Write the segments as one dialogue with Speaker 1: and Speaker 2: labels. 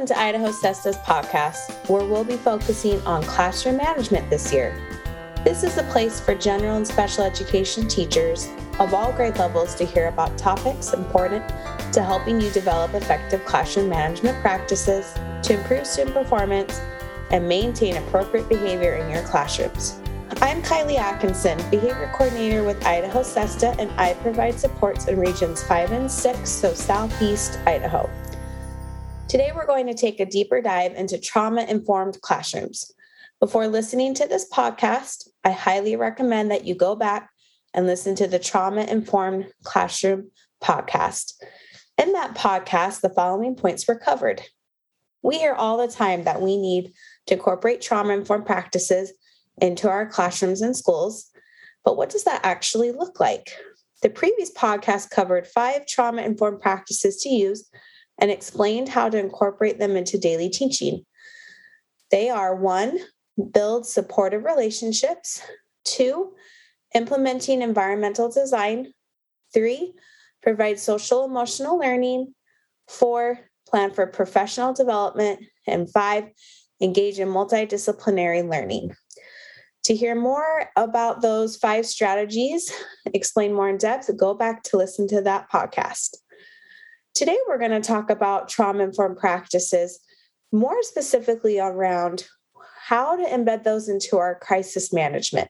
Speaker 1: Welcome to Idaho SESTA's podcast, where we'll be focusing on classroom management this year. This is a place for general and special education teachers of all grade levels to hear about topics important to helping you develop effective classroom management practices to improve student performance and maintain appropriate behavior in your classrooms. I'm Kylie Atkinson, Behavior Coordinator with Idaho SESTA, and I provide supports in regions 5 and 6, so Southeast Idaho. Today, we're going to take a deeper dive into trauma informed classrooms. Before listening to this podcast, I highly recommend that you go back and listen to the Trauma Informed Classroom podcast. In that podcast, the following points were covered. We hear all the time that we need to incorporate trauma informed practices into our classrooms and schools. But what does that actually look like? The previous podcast covered five trauma informed practices to use and explained how to incorporate them into daily teaching. They are one, build supportive relationships, two, implementing environmental design, three, provide social emotional learning, four, plan for professional development, and five, engage in multidisciplinary learning. To hear more about those five strategies, explain more in depth, go back to listen to that podcast. Today, we're going to talk about trauma informed practices, more specifically around how to embed those into our crisis management.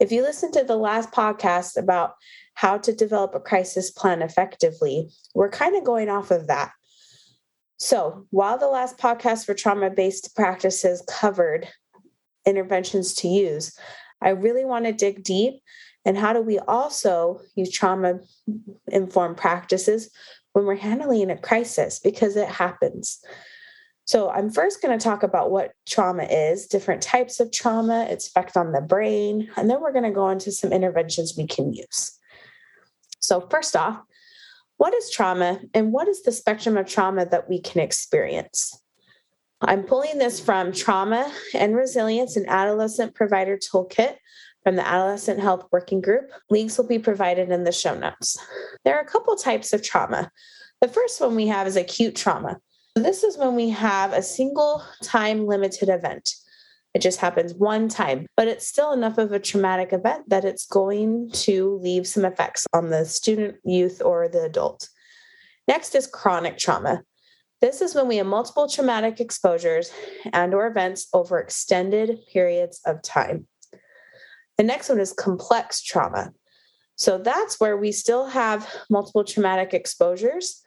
Speaker 1: If you listen to the last podcast about how to develop a crisis plan effectively, we're kind of going off of that. So, while the last podcast for trauma based practices covered interventions to use. I really want to dig deep and how do we also use trauma informed practices when we're handling a crisis because it happens. So, I'm first going to talk about what trauma is, different types of trauma, its effect on the brain, and then we're going to go into some interventions we can use. So, first off, what is trauma and what is the spectrum of trauma that we can experience? I'm pulling this from Trauma and Resilience, an adolescent provider toolkit from the Adolescent Health Working Group. Links will be provided in the show notes. There are a couple types of trauma. The first one we have is acute trauma. This is when we have a single time limited event. It just happens one time, but it's still enough of a traumatic event that it's going to leave some effects on the student, youth, or the adult. Next is chronic trauma. This is when we have multiple traumatic exposures and or events over extended periods of time. The next one is complex trauma. So that's where we still have multiple traumatic exposures,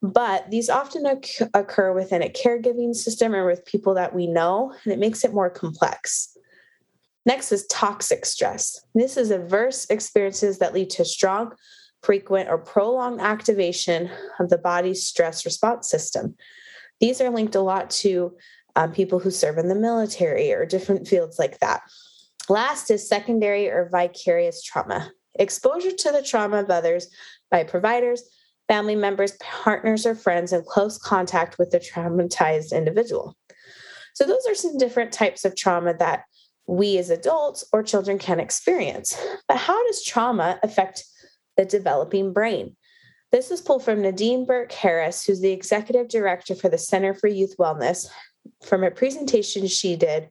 Speaker 1: but these often occur within a caregiving system or with people that we know, and it makes it more complex. Next is toxic stress. This is adverse experiences that lead to strong frequent, or prolonged activation of the body's stress response system. These are linked a lot to um, people who serve in the military or different fields like that. Last is secondary or vicarious trauma exposure to the trauma of others by providers, family members, partners, or friends in close contact with the traumatized individual. So, those are some different types of trauma that we as adults or children can experience. But how does trauma affect the developing brain. This is pulled from Nadine Burke Harris, who's the executive director for the Center for Youth Wellness, from a presentation she did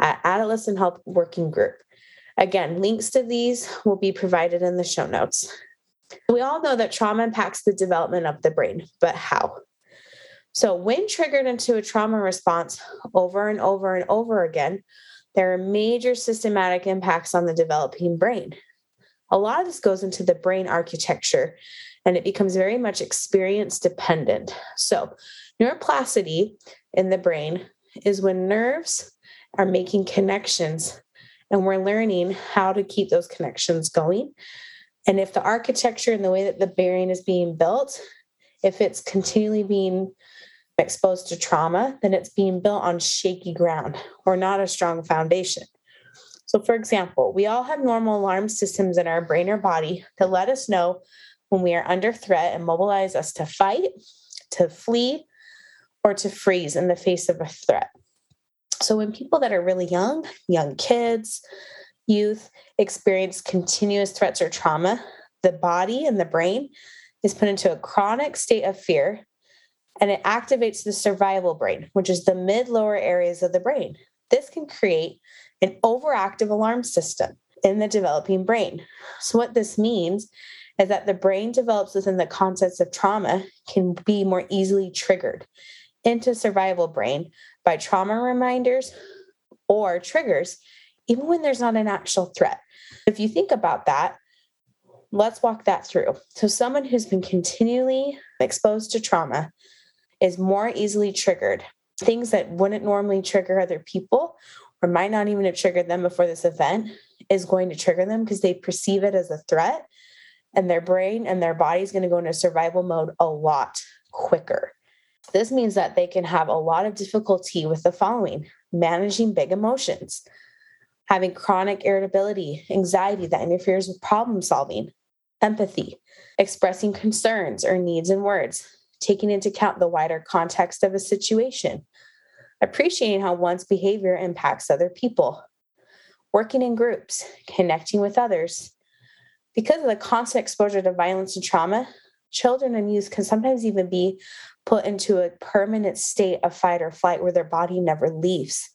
Speaker 1: at Adolescent Health Working Group. Again, links to these will be provided in the show notes. We all know that trauma impacts the development of the brain, but how? So, when triggered into a trauma response over and over and over again, there are major systematic impacts on the developing brain a lot of this goes into the brain architecture and it becomes very much experience dependent. So, neuroplasticity in the brain is when nerves are making connections and we're learning how to keep those connections going. And if the architecture and the way that the brain is being built, if it's continually being exposed to trauma, then it's being built on shaky ground or not a strong foundation. So, for example, we all have normal alarm systems in our brain or body that let us know when we are under threat and mobilize us to fight, to flee, or to freeze in the face of a threat. So, when people that are really young, young kids, youth, experience continuous threats or trauma, the body and the brain is put into a chronic state of fear and it activates the survival brain, which is the mid lower areas of the brain. This can create an overactive alarm system in the developing brain. So, what this means is that the brain develops within the concepts of trauma can be more easily triggered into survival brain by trauma reminders or triggers, even when there's not an actual threat. If you think about that, let's walk that through. So, someone who's been continually exposed to trauma is more easily triggered. Things that wouldn't normally trigger other people or might not even have triggered them before this event is going to trigger them because they perceive it as a threat and their brain and their body is going to go into survival mode a lot quicker. This means that they can have a lot of difficulty with the following. Managing big emotions, having chronic irritability, anxiety that interferes with problem solving, empathy, expressing concerns or needs in words, taking into account the wider context of a situation, appreciating how one's behavior impacts other people, working in groups, connecting with others. Because of the constant exposure to violence and trauma, children and youth can sometimes even be put into a permanent state of fight or flight where their body never leaves.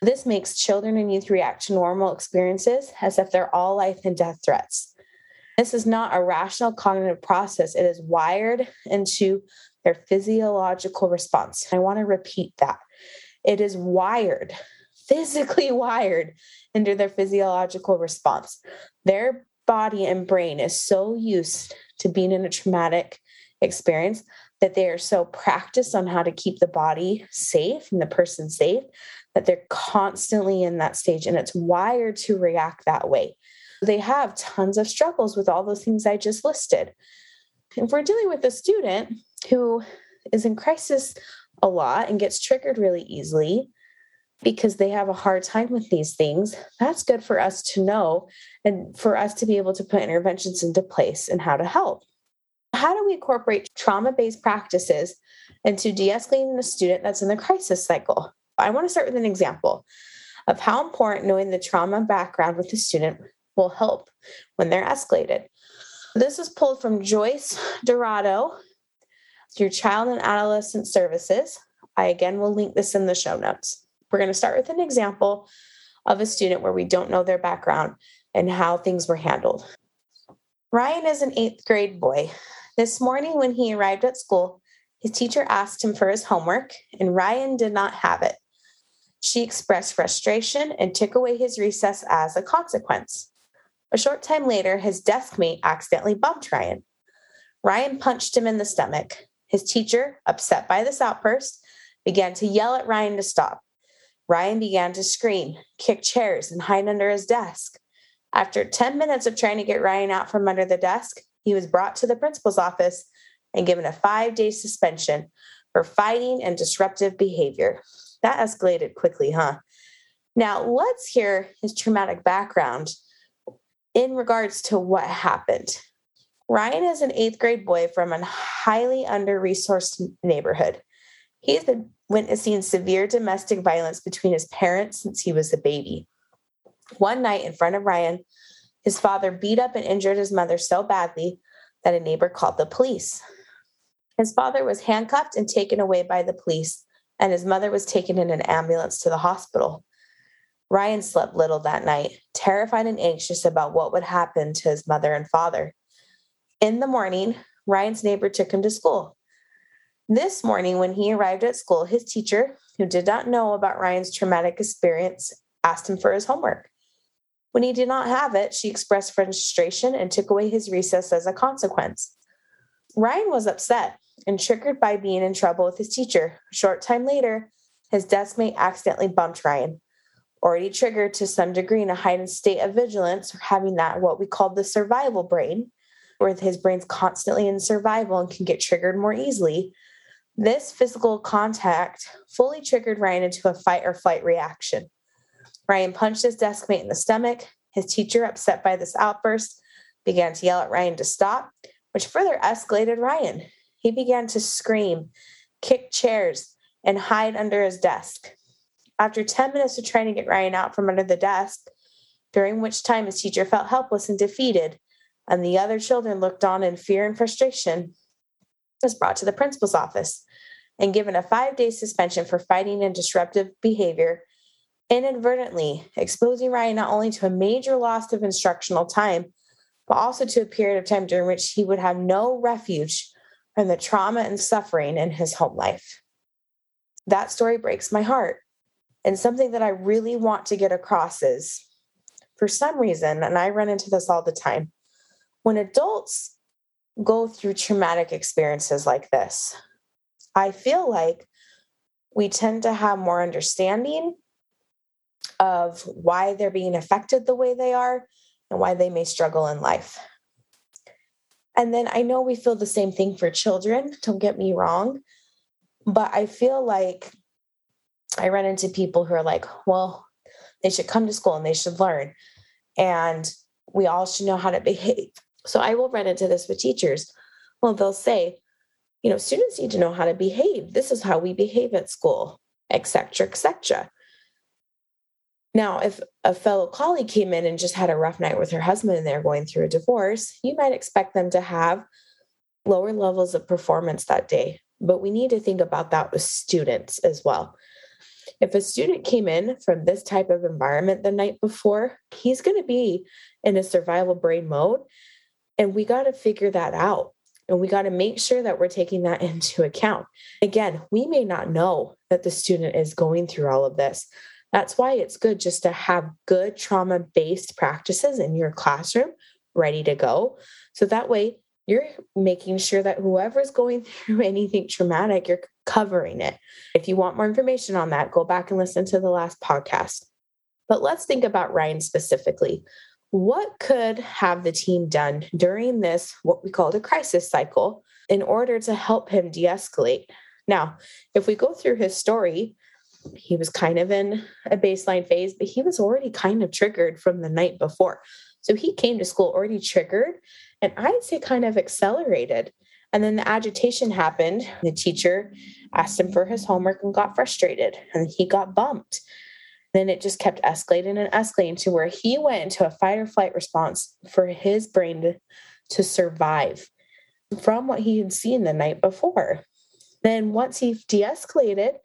Speaker 1: This makes children and youth react to normal experiences as if they're all life and death threats. This is not a rational cognitive process, it is wired into their physiological response. I want to repeat that. It is wired, physically wired into their physiological response. Their body and brain is so used to being in a traumatic experience that they are so practiced on how to keep the body safe and the person safe that they're constantly in that stage and it's wired to react that way. They have tons of struggles with all those things I just listed. If we're dealing with a student who is in crisis a lot and gets triggered really easily because they have a hard time with these things, that's good for us to know and for us to be able to put interventions into place and how to help. How do we incorporate trauma based practices into de escalating a student that's in the crisis cycle? I want to start with an example of how important knowing the trauma background with the student will help when they're escalated. This is pulled from Joyce Dorado through Child and Adolescent Services. I again will link this in the show notes. We're going to start with an example of a student where we don't know their background and how things were handled. Ryan is an eighth grade boy. This morning, when he arrived at school, his teacher asked him for his homework, and Ryan did not have it. She expressed frustration and took away his recess as a consequence. A short time later, his desk mate accidentally bumped Ryan. Ryan punched him in the stomach. His teacher, upset by this outburst, began to yell at Ryan to stop. Ryan began to scream, kick chairs, and hide under his desk. After 10 minutes of trying to get Ryan out from under the desk, he was brought to the principal's office and given a five day suspension for fighting and disruptive behavior. That escalated quickly, huh? Now, let's hear his traumatic background in regards to what happened. Ryan is an eighth grade boy from a highly under resourced neighborhood. He has been witnessing severe domestic violence between his parents since he was a baby. One night in front of Ryan, his father beat up and injured his mother so badly that a neighbor called the police. His father was handcuffed and taken away by the police, and his mother was taken in an ambulance to the hospital. Ryan slept little that night, terrified and anxious about what would happen to his mother and father. In the morning, Ryan's neighbor took him to school. This morning, when he arrived at school, his teacher, who did not know about Ryan's traumatic experience, asked him for his homework. When he did not have it, she expressed frustration and took away his recess as a consequence. Ryan was upset and triggered by being in trouble with his teacher. A short time later, his deskmate accidentally bumped Ryan, already triggered to some degree in a heightened state of vigilance, or having that what we call the survival brain, where his brain's constantly in survival and can get triggered more easily. This physical contact fully triggered Ryan into a fight or flight reaction. Ryan punched his deskmate in the stomach. His teacher, upset by this outburst, began to yell at Ryan to stop, which further escalated Ryan. He began to scream, kick chairs, and hide under his desk. After 10 minutes of trying to get Ryan out from under the desk, during which time his teacher felt helpless and defeated, and the other children looked on in fear and frustration, was brought to the principal's office. and given a five day suspension for fighting and disruptive behavior, inadvertently exposing Ryan not only to a major loss of instructional time, but also to a period of time during which he would have no refuge from the trauma and suffering in his home life. That story breaks my heart. And something that I really want to get across is for some reason, and I run into this all the time, when adults go through traumatic experiences like this, I feel like we tend to have more understanding of why they're being affected the way they are and why they may struggle in life. And then I know we feel the same thing for children, don't get me wrong, but I feel like I run into people who are like, well, they should come to school and they should learn. And we all should know how to behave. So I will run into this with teachers. Well, they'll say, you know, students need to know how to behave. This is how we behave at school, etc., etc. Now, if a fellow colleague came in and just had a rough night with her husband and they're going through a divorce, you might expect them to have lower levels of performance that day. But we need to think about that with students as well. If a student came in from this type of environment the night before, he's going to be in a survival brain mode. And we got to figure that out. And we got to make sure that we're taking that into account. Again, we may not know that the student is going through all of this. That's why it's good just to have good trauma based practices in your classroom ready to go. So that way you're making sure that whoever's going through anything traumatic, you're covering it. If you want more information on that, go back and listen to the last podcast. But let's think about Ryan specifically. What could have the team done during this, what we call the crisis cycle, in order to help him de escalate? Now, if we go through his story, he was kind of in a baseline phase, but he was already kind of triggered from the night before. So he came to school already triggered, and I'd say kind of accelerated. And then the agitation happened. The teacher asked him for his homework and got frustrated, and he got bumped. Then it just kept escalating and escalating to where he went into a fight or flight response for his brain to, to survive from what he had seen the night before. Then, once he de escalated,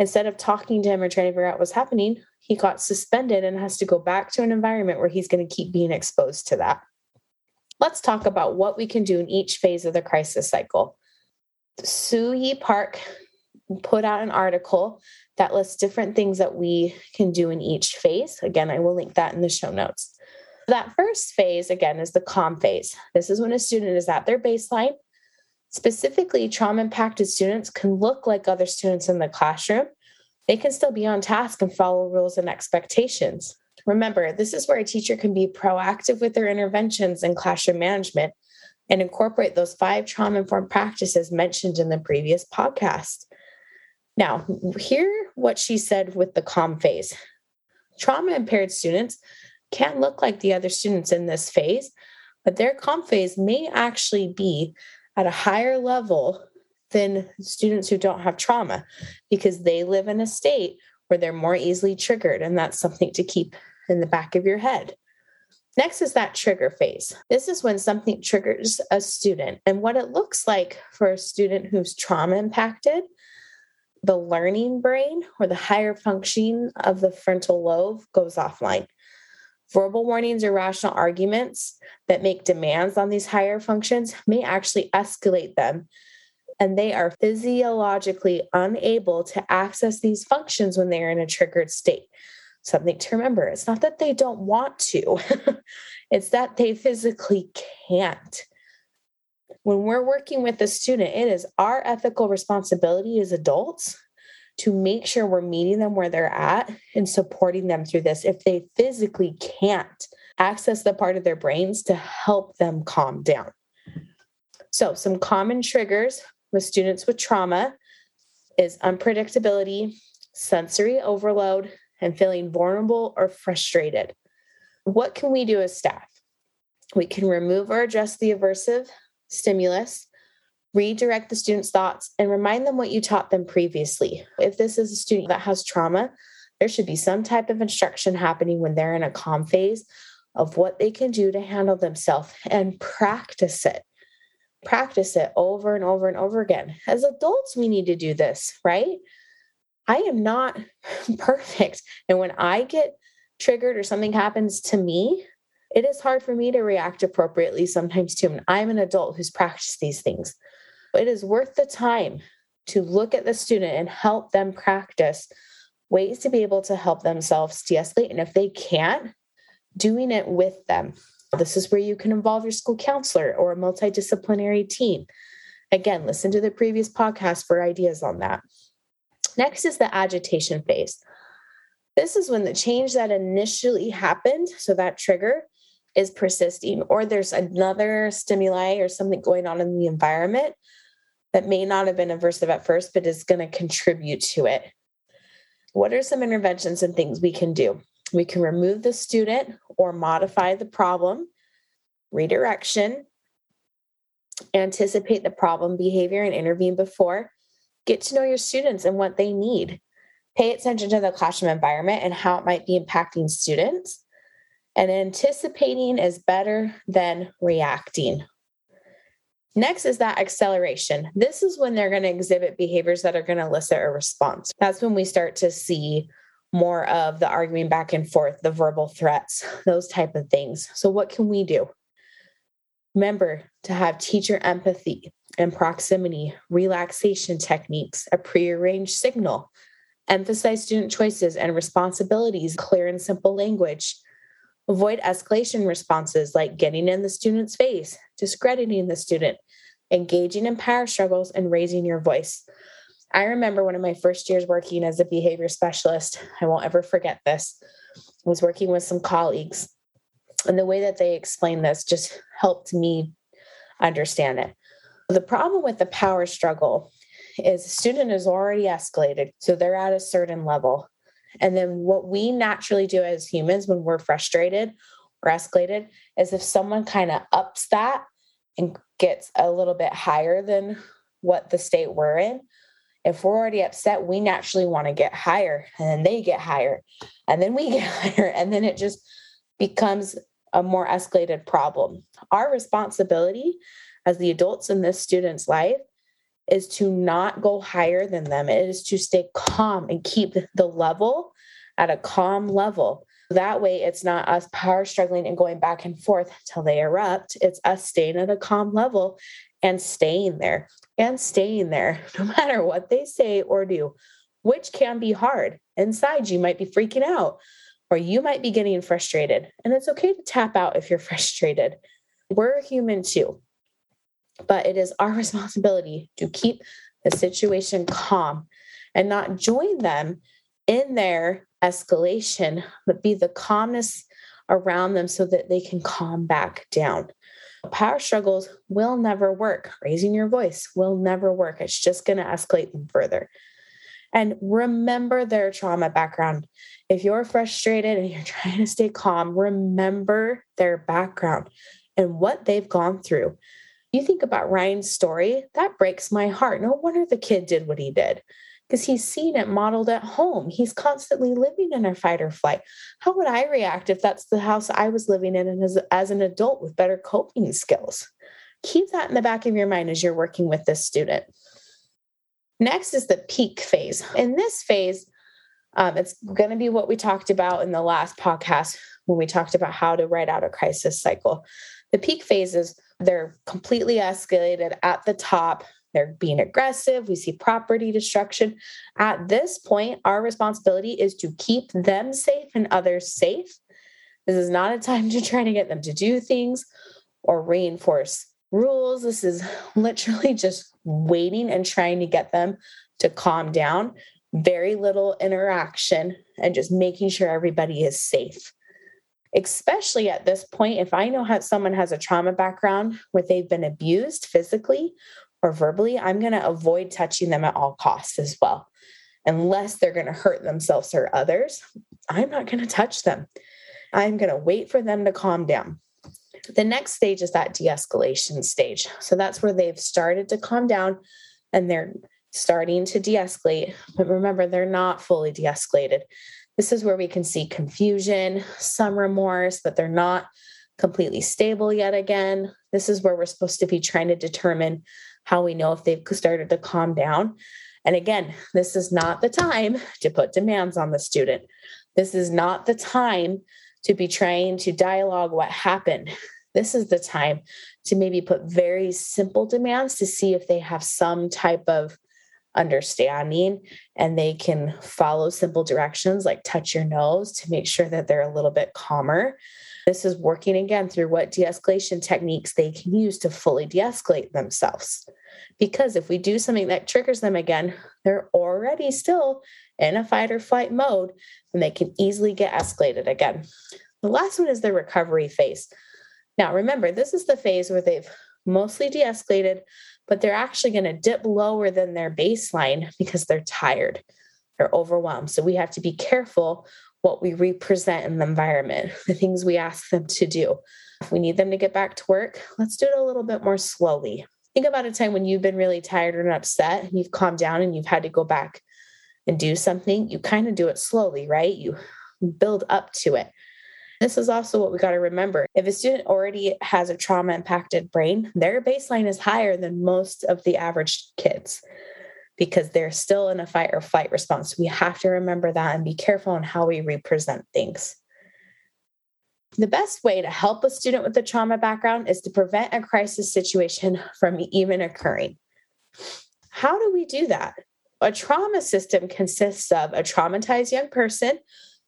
Speaker 1: instead of talking to him or trying to figure out what's happening, he got suspended and has to go back to an environment where he's going to keep being exposed to that. Let's talk about what we can do in each phase of the crisis cycle. Sue Yi Park put out an article that lists different things that we can do in each phase. Again, I will link that in the show notes. That first phase, again, is the calm phase. This is when a student is at their baseline Specifically, trauma impacted students can look like other students in the classroom. They can still be on task and follow rules and expectations. Remember, this is where a teacher can be proactive with their interventions in classroom management and incorporate those five trauma informed practices mentioned in the previous podcast. Now, hear what she said with the calm phase. Trauma impaired students can look like the other students in this phase, but their calm phase may actually be at a higher level than students who don't have trauma because they live in a state where they're more easily triggered. And that's something to keep in the back of your head. Next is that trigger phase. This is when something triggers a student. And what it looks like for a student who's trauma impacted, the learning brain or the higher functioning of the frontal lobe goes offline. Verbal warnings or rational arguments that make demands on these higher functions may actually escalate them. And they are physiologically unable to access these functions when they are in a triggered state. Something to remember it's not that they don't want to, it's that they physically can't. When we're working with a student, it is our ethical responsibility as adults to make sure we're meeting them where they're at and supporting them through this if they physically can't access the part of their brains to help them calm down. So, some common triggers with students with trauma is unpredictability, sensory overload, and feeling vulnerable or frustrated. What can we do as staff? We can remove or adjust the aversive stimulus redirect the student's thoughts and remind them what you taught them previously. If this is a student that has trauma, there should be some type of instruction happening when they're in a calm phase of what they can do to handle themselves and practice it. practice it over and over and over again. As adults, we need to do this, right? I am not perfect. And when I get triggered or something happens to me, it is hard for me to react appropriately sometimes too. And I'm an adult who's practiced these things. It is worth the time to look at the student and help them practice ways to be able to help themselves de escalate. And if they can't, doing it with them. This is where you can involve your school counselor or a multidisciplinary team. Again, listen to the previous podcast for ideas on that. Next is the agitation phase. This is when the change that initially happened, so that trigger, is persisting, or there's another stimuli or something going on in the environment that may not have been aversive at first, but is going to contribute to it. What are some interventions and things we can do? We can remove the student or modify the problem, redirection, anticipate the problem behavior and intervene before, get to know your students and what they need, pay attention to the classroom environment and how it might be impacting students. And anticipating is better than reacting. Next is that acceleration. This is when they're going to exhibit behaviors that are going to elicit a response. That's when we start to see more of the arguing back and forth, the verbal threats, those type of things. So what can we do? Remember to have teacher empathy and proximity, relaxation techniques, a prearranged signal, emphasize student choices and responsibilities, clear and simple language. Avoid escalation responses like getting in the student's face, discrediting the student, engaging in power struggles, and raising your voice. I remember one of my first years working as a behavior specialist. I won't ever forget this. I was working with some colleagues, and the way that they explained this just helped me understand it. The problem with the power struggle is the student is already escalated. So they're at a certain level. And then what we naturally do as humans when we're frustrated or escalated is if someone kind of ups that and gets a little bit higher than what the state we're in, if we're already upset, we naturally want to get higher and then they get higher and then we get higher. And then it just becomes a more escalated problem. Our responsibility as the adults in this student's life is to not go higher than them. It is to stay calm and keep the level at a calm level. That way, it's not us power struggling and going back and forth till they erupt. It's us staying at a calm level and staying there and staying there, no matter what they say or do, which can be hard. Inside, you might be freaking out or you might be getting frustrated. And it's okay to tap out if you're frustrated. We're human too but it is our responsibility to keep the situation calm and not join them in their escalation, but be the calmness around them so that they can calm back down. Power struggles will never work. Raising your voice will never work. It's just going to escalate them further. And remember their trauma background. If you're frustrated and you're trying to stay calm, remember their background and what they've gone through you think about Ryan's story, that breaks my heart. No wonder the kid did what he did because he's seen it modeled at home. He's constantly living in a fight or flight. How would I react if that's the house I was living in as, as an adult with better coping skills? Keep that in the back of your mind as you're working with this student. Next is the peak phase. In this phase, um, it's going to be what we talked about in the last podcast when we talked about how to write out a crisis cycle. The peak phase is they're completely escalated at the top. They're being aggressive. We see property destruction. At this point, our responsibility is to keep them safe and others safe. This is not a time to try to get them to do things or reinforce rules. This is literally just waiting and trying to get them to calm down. Very little interaction and just making sure everybody is safe especially at this point if i know how someone has a trauma background where they've been abused physically or verbally i'm going to avoid touching them at all costs as well. Unless they're going to hurt themselves or others i'm not going to touch them. I'm going to wait for them to calm down. The next stage is that de-escalation stage. So that's where they've started to calm down and they're starting to de-escalate. But remember they're not fully de-escalated this is where we can see confusion, some remorse, but they're not completely stable yet again. This is where we're supposed to be trying to determine how we know if they've started to calm down. And again, this is not the time to put demands on the student. This is not the time to be trying to dialogue what happened. This is the time to maybe put very simple demands to see if they have some type of understanding and they can follow simple directions like touch your nose to make sure that they're a little bit calmer. This is working again through what de escalation techniques they can use to fully de escalate themselves. Because if we do something that triggers them again, they're already still in a fight or flight mode and they can easily get escalated again. The last one is the recovery phase. Now, remember, this is the phase where they've mostly de escalated, but they're actually going to dip lower than their baseline because they're tired, they're overwhelmed. So we have to be careful what we represent in the environment, the things we ask them to do. If we need them to get back to work, let's do it a little bit more slowly. Think about a time when you've been really tired and upset and you've calmed down and you've had to go back and do something. You kind of do it slowly, right? You build up to it. This is also what we got to remember. If a student already has a trauma impacted brain, their baseline is higher than most of the average kids because they're still in a fight or flight response. We have to remember that and be careful on how we represent things. The best way to help a student with a trauma background is to prevent a crisis situation from even occurring. How do we do that? A trauma system consists of a traumatized young person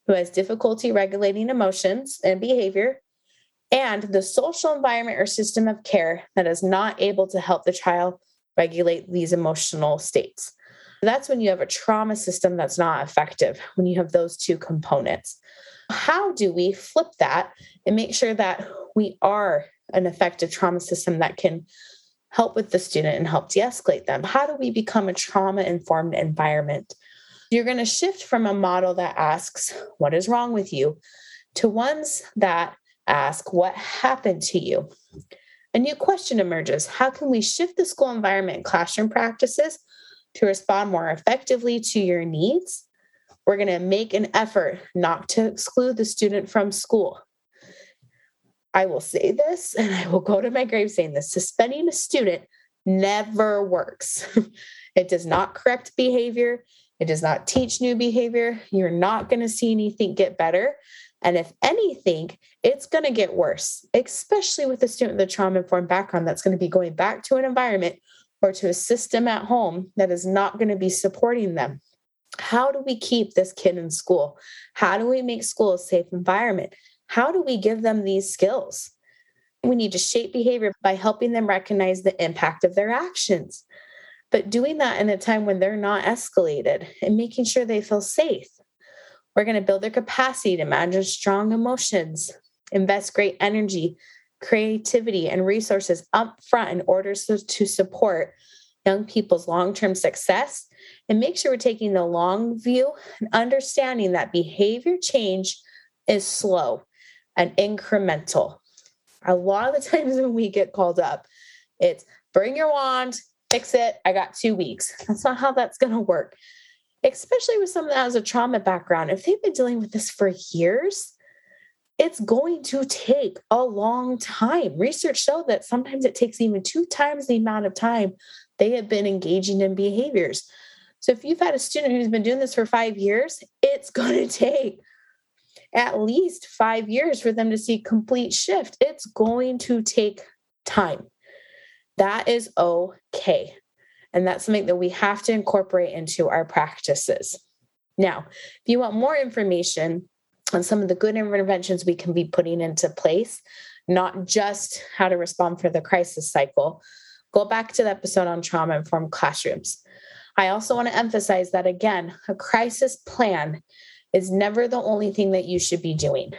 Speaker 1: who has difficulty regulating emotions and behavior, and the social environment or system of care that is not able to help the child regulate these emotional states. That's when you have a trauma system that's not effective, when you have those two components. How do we flip that and make sure that we are an effective trauma system that can help with the student and help de escalate them? How do we become a trauma informed environment you're going to shift from a model that asks, What is wrong with you? to ones that ask, What happened to you? A new question emerges How can we shift the school environment and classroom practices to respond more effectively to your needs? We're going to make an effort not to exclude the student from school. I will say this, and I will go to my grave saying this suspending a student never works. it does not correct behavior. It does not teach new behavior. You're not going to see anything get better. And if anything, it's going to get worse, especially with a student with a trauma informed background that's going to be going back to an environment or to a system at home that is not going to be supporting them. How do we keep this kid in school? How do we make school a safe environment? How do we give them these skills? We need to shape behavior by helping them recognize the impact of their actions but doing that in a time when they're not escalated and making sure they feel safe. We're going to build their capacity to manage strong emotions, invest great energy, creativity, and resources up front in order to, support young people's long term success and make sure we're taking the long view and understanding that behavior change is slow and incremental. A lot of the times when we get called up, it's bring your wand, fix it. I got two weeks. That's not how that's going to work, especially with someone that has a trauma background. If they've been dealing with this for years, it's going to take a long time. Research showed that sometimes it takes even two times the amount of time they have been engaging in behaviors. So if you've had a student who's been doing this for five years, it's going to take at least five years for them to see complete shift. It's going to take time. That is okay. And that's something that we have to incorporate into our practices. Now, if you want more information on some of the good interventions we can be putting into place, not just how to respond for the crisis cycle, go back to the episode on trauma informed classrooms. I also want to emphasize that again, a crisis plan is never the only thing that you should be doing.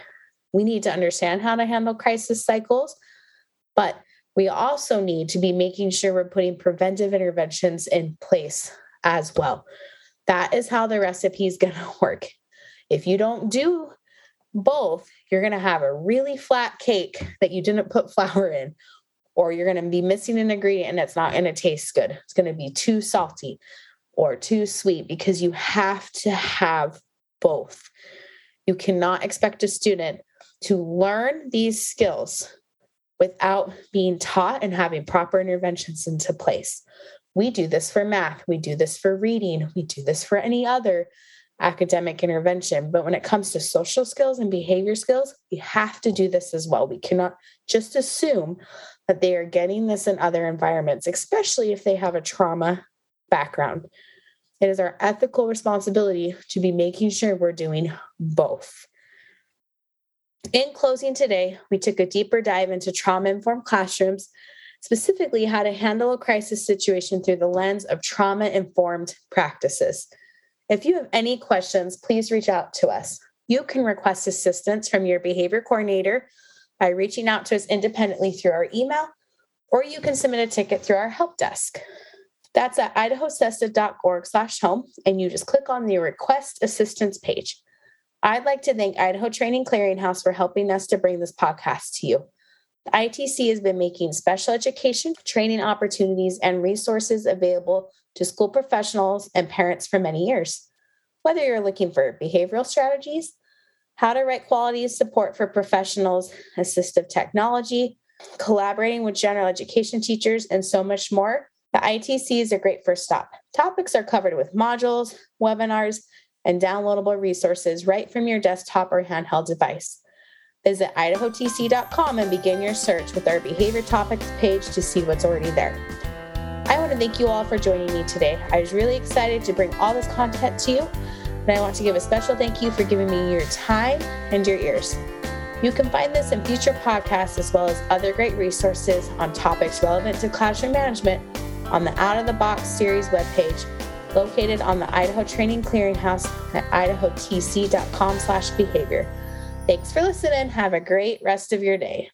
Speaker 1: We need to understand how to handle crisis cycles, but we also need to be making sure we're putting preventive interventions in place as well. That is how the recipe is going to work. If you don't do both, you're going to have a really flat cake that you didn't put flour in, or you're going to be missing an ingredient and it's not going to taste good. It's going to be too salty or too sweet because you have to have both. You cannot expect a student to learn these skills without being taught and having proper interventions into place. We do this for math, we do this for reading, we do this for any other academic intervention. But when it comes to social skills and behavior skills, we have to do this as well. We cannot just assume that they are getting this in other environments, especially if they have a trauma background. It is our ethical responsibility to be making sure we're doing both. In closing today, we took a deeper dive into trauma informed classrooms, specifically how to handle a crisis situation through the lens of trauma informed practices. If you have any questions, please reach out to us. You can request assistance from your behavior coordinator by reaching out to us independently through our email, or you can submit a ticket through our help desk. That's at idahosesta.org slash home, and you just click on the request assistance page. I'd like to thank Idaho Training Clearinghouse for helping us to bring this podcast to you. The ITC has been making special education, training opportunities, and resources available to school professionals and parents for many years. Whether you're looking for behavioral strategies, how to write quality support for professionals, assistive technology, collaborating with general education teachers, and so much more, the ITC is a great first stop. Topics are covered with modules, webinars, and downloadable resources right from your desktop or handheld device. Visit idahotc.com and begin your search with our behavior topics page to see what's already there. I want to thank you all for joining me today. I was really excited to bring all this content to you, and I want to give a special thank you for giving me your time and your ears. You can find this in future podcasts as well as other great resources on topics relevant to classroom management on the Out of the Box series webpage located on the Idaho Training Clearinghouse at idahotc.com slash behavior. Thanks for listening. Have a great rest of your day.